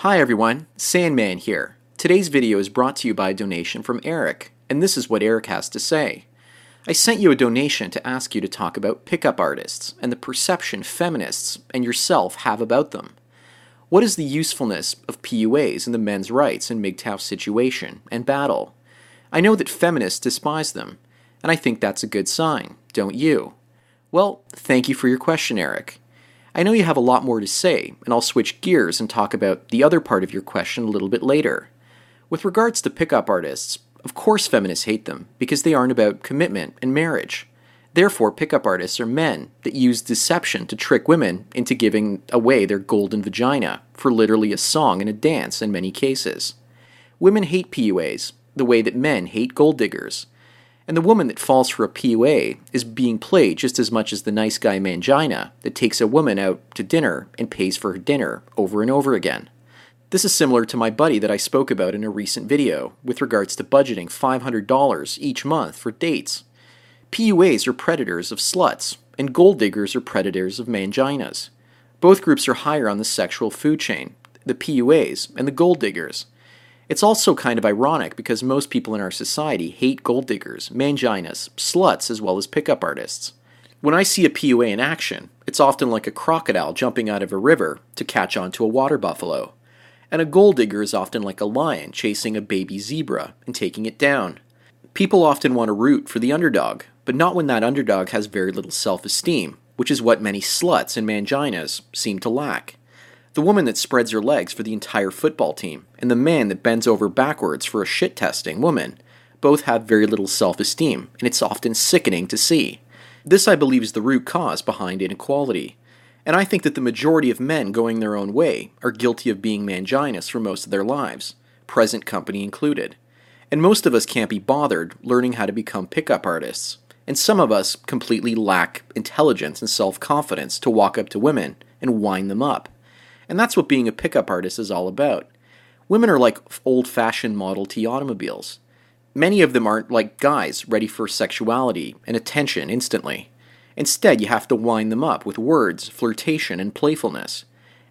Hi everyone, Sandman here. Today's video is brought to you by a donation from Eric, and this is what Eric has to say. I sent you a donation to ask you to talk about pickup artists and the perception feminists and yourself have about them. What is the usefulness of PUAs in the men's rights and MGTOW situation and battle? I know that feminists despise them, and I think that's a good sign, don't you? Well, thank you for your question, Eric. I know you have a lot more to say, and I'll switch gears and talk about the other part of your question a little bit later. With regards to pickup artists, of course feminists hate them because they aren't about commitment and marriage. Therefore, pickup artists are men that use deception to trick women into giving away their golden vagina for literally a song and a dance in many cases. Women hate PUAs the way that men hate gold diggers. And the woman that falls for a PUA is being played just as much as the nice guy mangina that takes a woman out to dinner and pays for her dinner over and over again. This is similar to my buddy that I spoke about in a recent video with regards to budgeting $500 each month for dates. PUAs are predators of sluts, and gold diggers are predators of manginas. Both groups are higher on the sexual food chain, the PUAs and the gold diggers. It's also kind of ironic because most people in our society hate gold diggers, manginas, sluts, as well as pickup artists. When I see a PUA in action, it's often like a crocodile jumping out of a river to catch onto a water buffalo. And a gold digger is often like a lion chasing a baby zebra and taking it down. People often want to root for the underdog, but not when that underdog has very little self esteem, which is what many sluts and manginas seem to lack the woman that spreads her legs for the entire football team, and the man that bends over backwards for a shit testing woman, both have very little self esteem, and it's often sickening to see. This, I believe, is the root cause behind inequality. And I think that the majority of men going their own way are guilty of being manginous for most of their lives, present company included. And most of us can't be bothered learning how to become pickup artists. And some of us completely lack intelligence and self confidence to walk up to women and wind them up. And that's what being a pickup artist is all about. Women are like old fashioned Model T automobiles. Many of them aren't like guys, ready for sexuality and attention instantly. Instead, you have to wind them up with words, flirtation, and playfulness.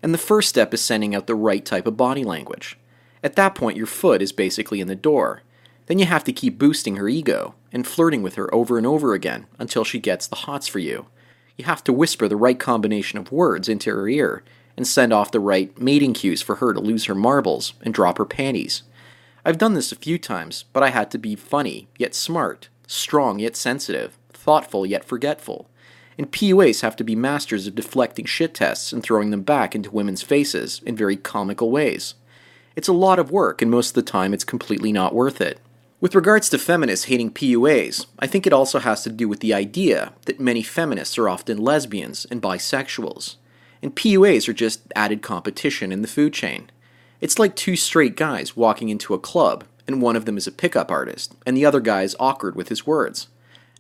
And the first step is sending out the right type of body language. At that point, your foot is basically in the door. Then you have to keep boosting her ego and flirting with her over and over again until she gets the hots for you. You have to whisper the right combination of words into her ear and send off the right mating cues for her to lose her marbles and drop her panties. I've done this a few times, but I had to be funny, yet smart, strong, yet sensitive, thoughtful, yet forgetful. And PUAs have to be masters of deflecting shit tests and throwing them back into women's faces in very comical ways. It's a lot of work, and most of the time it's completely not worth it. With regards to feminists hating PUAs, I think it also has to do with the idea that many feminists are often lesbians and bisexuals and PUAs are just added competition in the food chain. It's like two straight guys walking into a club, and one of them is a pickup artist, and the other guy is awkward with his words.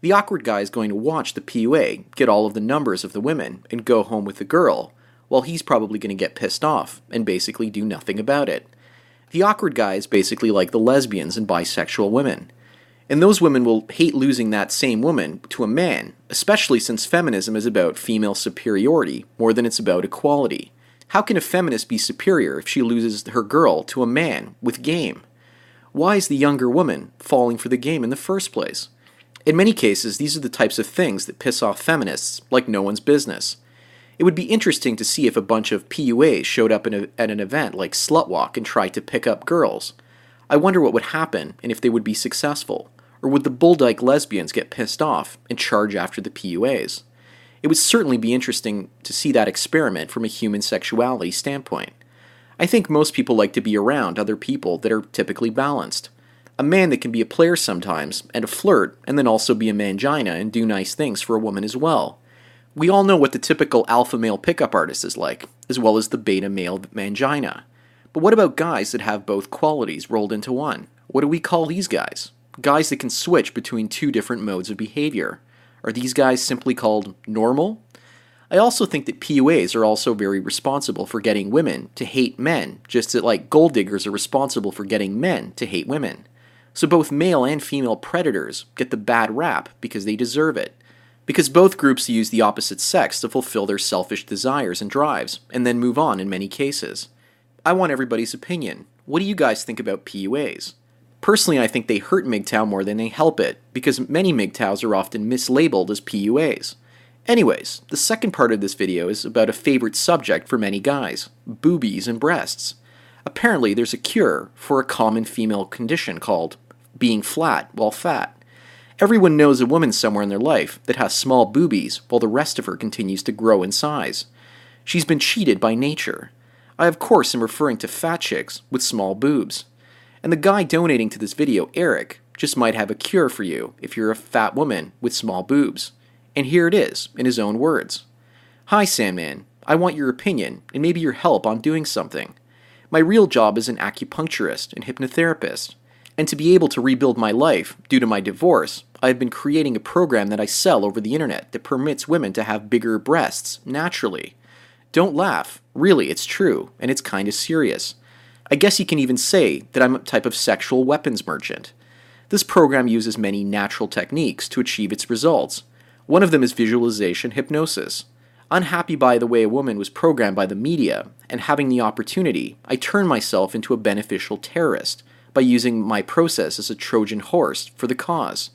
The awkward guy is going to watch the PUA get all of the numbers of the women and go home with the girl, while he's probably going to get pissed off and basically do nothing about it. The awkward guy is basically like the lesbians and bisexual women. And those women will hate losing that same woman to a man, especially since feminism is about female superiority more than it's about equality. How can a feminist be superior if she loses her girl to a man with game? Why is the younger woman falling for the game in the first place? In many cases, these are the types of things that piss off feminists like no one's business. It would be interesting to see if a bunch of PUAs showed up a, at an event like Slutwalk and tried to pick up girls. I wonder what would happen and if they would be successful. Or would the Bulldyke lesbians get pissed off and charge after the PUAs? It would certainly be interesting to see that experiment from a human sexuality standpoint. I think most people like to be around other people that are typically balanced. A man that can be a player sometimes, and a flirt, and then also be a mangina and do nice things for a woman as well. We all know what the typical alpha male pickup artist is like, as well as the beta male mangina. But what about guys that have both qualities rolled into one? What do we call these guys? Guys that can switch between two different modes of behavior. Are these guys simply called normal? I also think that PUAs are also very responsible for getting women to hate men, just as like gold diggers are responsible for getting men to hate women. So both male and female predators get the bad rap because they deserve it because both groups use the opposite sex to fulfill their selfish desires and drives, and then move on in many cases. I want everybody's opinion. What do you guys think about PUAs? Personally, I think they hurt MGTOW more than they help it, because many MGTOWs are often mislabeled as PUAs. Anyways, the second part of this video is about a favorite subject for many guys boobies and breasts. Apparently, there's a cure for a common female condition called being flat while fat. Everyone knows a woman somewhere in their life that has small boobies while the rest of her continues to grow in size. She's been cheated by nature. I, of course, am referring to fat chicks with small boobs. And the guy donating to this video, Eric, just might have a cure for you if you're a fat woman with small boobs. And here it is, in his own words Hi, Sandman. I want your opinion and maybe your help on doing something. My real job is an acupuncturist and hypnotherapist and to be able to rebuild my life due to my divorce, I have been creating a program that I sell over the internet that permits women to have bigger breasts naturally. Don't laugh. Really, it's true, and it's kind of serious. I guess you can even say that I'm a type of sexual weapons merchant. This program uses many natural techniques to achieve its results. One of them is visualization hypnosis. Unhappy by the way a woman was programmed by the media, and having the opportunity, I turned myself into a beneficial terrorist by using my process as a Trojan horse for the cause.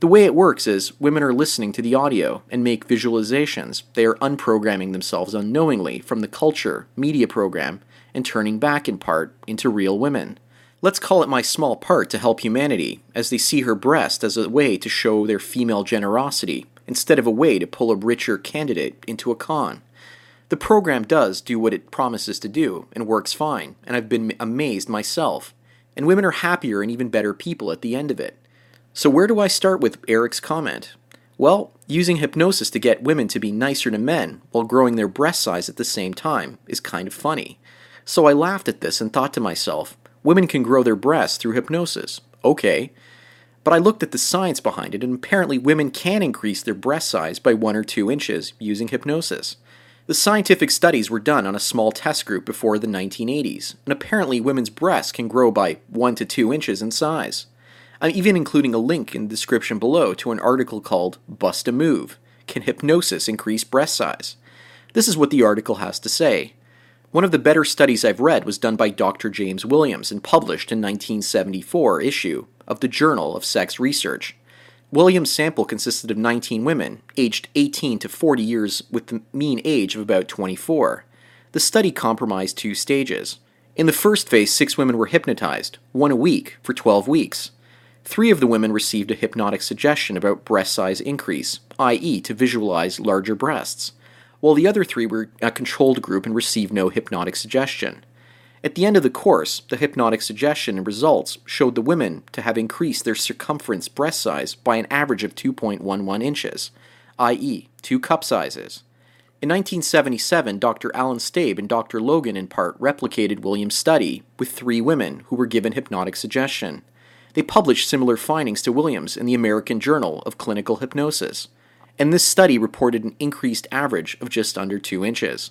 The way it works is women are listening to the audio and make visualizations. They are unprogramming themselves unknowingly from the culture, media program, and turning back in part into real women. Let's call it my small part to help humanity, as they see her breast as a way to show their female generosity, instead of a way to pull a richer candidate into a con. The program does do what it promises to do, and works fine, and I've been amazed myself and women are happier and even better people at the end of it. So, where do I start with Eric's comment? Well, using hypnosis to get women to be nicer to men while growing their breast size at the same time is kind of funny. So I laughed at this and thought to myself, women can grow their breasts through hypnosis. Okay. But I looked at the science behind it, and apparently women can increase their breast size by one or two inches using hypnosis. The scientific studies were done on a small test group before the 1980s, and apparently women's breasts can grow by 1 to 2 inches in size. I'm even including a link in the description below to an article called Bust a Move Can Hypnosis Increase Breast Size? This is what the article has to say. One of the better studies I've read was done by Dr. James Williams and published in 1974 issue of the Journal of Sex Research. Williams' sample consisted of 19 women, aged 18 to 40 years, with the mean age of about 24. The study comprised two stages. In the first phase, six women were hypnotized, one a week, for 12 weeks. Three of the women received a hypnotic suggestion about breast size increase, i.e., to visualize larger breasts, while the other three were a controlled group and received no hypnotic suggestion. At the end of the course, the hypnotic suggestion and results showed the women to have increased their circumference breast size by an average of 2.11 inches, i.e., two cup sizes. In 1977, Dr. Alan Staib and Dr. Logan in part replicated Williams' study with three women who were given hypnotic suggestion. They published similar findings to Williams in the American Journal of Clinical Hypnosis, and this study reported an increased average of just under 2 inches.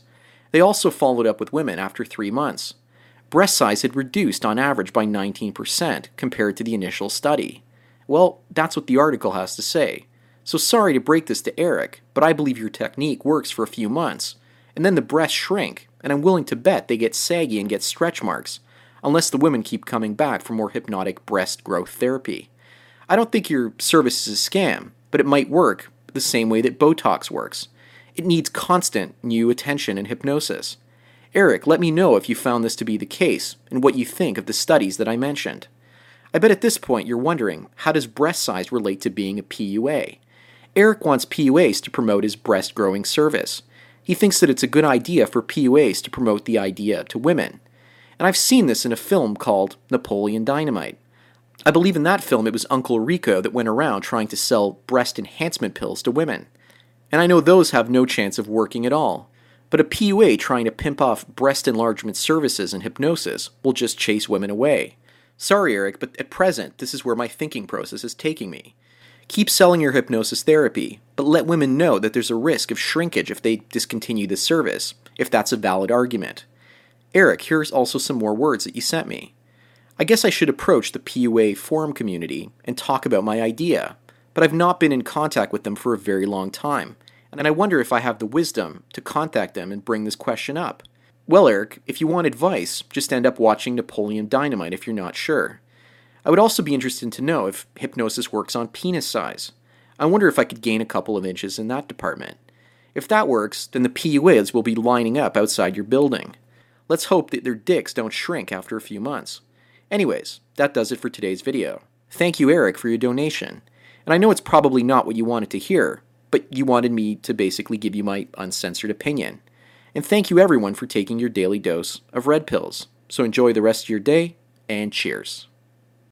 They also followed up with women after three months, breast size had reduced on average by 19% compared to the initial study. Well, that's what the article has to say. So sorry to break this to Eric, but I believe your technique works for a few months, and then the breasts shrink, and I'm willing to bet they get saggy and get stretch marks, unless the women keep coming back for more hypnotic breast growth therapy. I don't think your service is a scam, but it might work the same way that Botox works. It needs constant new attention and hypnosis. Eric, let me know if you found this to be the case and what you think of the studies that I mentioned. I bet at this point you're wondering how does breast size relate to being a PUA? Eric wants PUAs to promote his breast growing service. He thinks that it's a good idea for PUAs to promote the idea to women. And I've seen this in a film called Napoleon Dynamite. I believe in that film it was Uncle Rico that went around trying to sell breast enhancement pills to women. and I know those have no chance of working at all. But a PUA trying to pimp off breast enlargement services and hypnosis will just chase women away. Sorry, Eric, but at present, this is where my thinking process is taking me. Keep selling your hypnosis therapy, but let women know that there's a risk of shrinkage if they discontinue the service, if that's a valid argument. Eric, here's also some more words that you sent me. I guess I should approach the PUA forum community and talk about my idea, but I've not been in contact with them for a very long time, and I wonder if I have the wisdom to contact them and bring this question up. Well, Eric, if you want advice, just end up watching Napoleon Dynamite if you're not sure. I would also be interested to know if hypnosis works on penis size. I wonder if I could gain a couple of inches in that department. If that works, then the PUAs will be lining up outside your building. Let's hope that their dicks don't shrink after a few months. Anyways, that does it for today's video. Thank you, Eric, for your donation. And I know it's probably not what you wanted to hear, but you wanted me to basically give you my uncensored opinion. And thank you everyone for taking your daily dose of red pills. So enjoy the rest of your day, and cheers.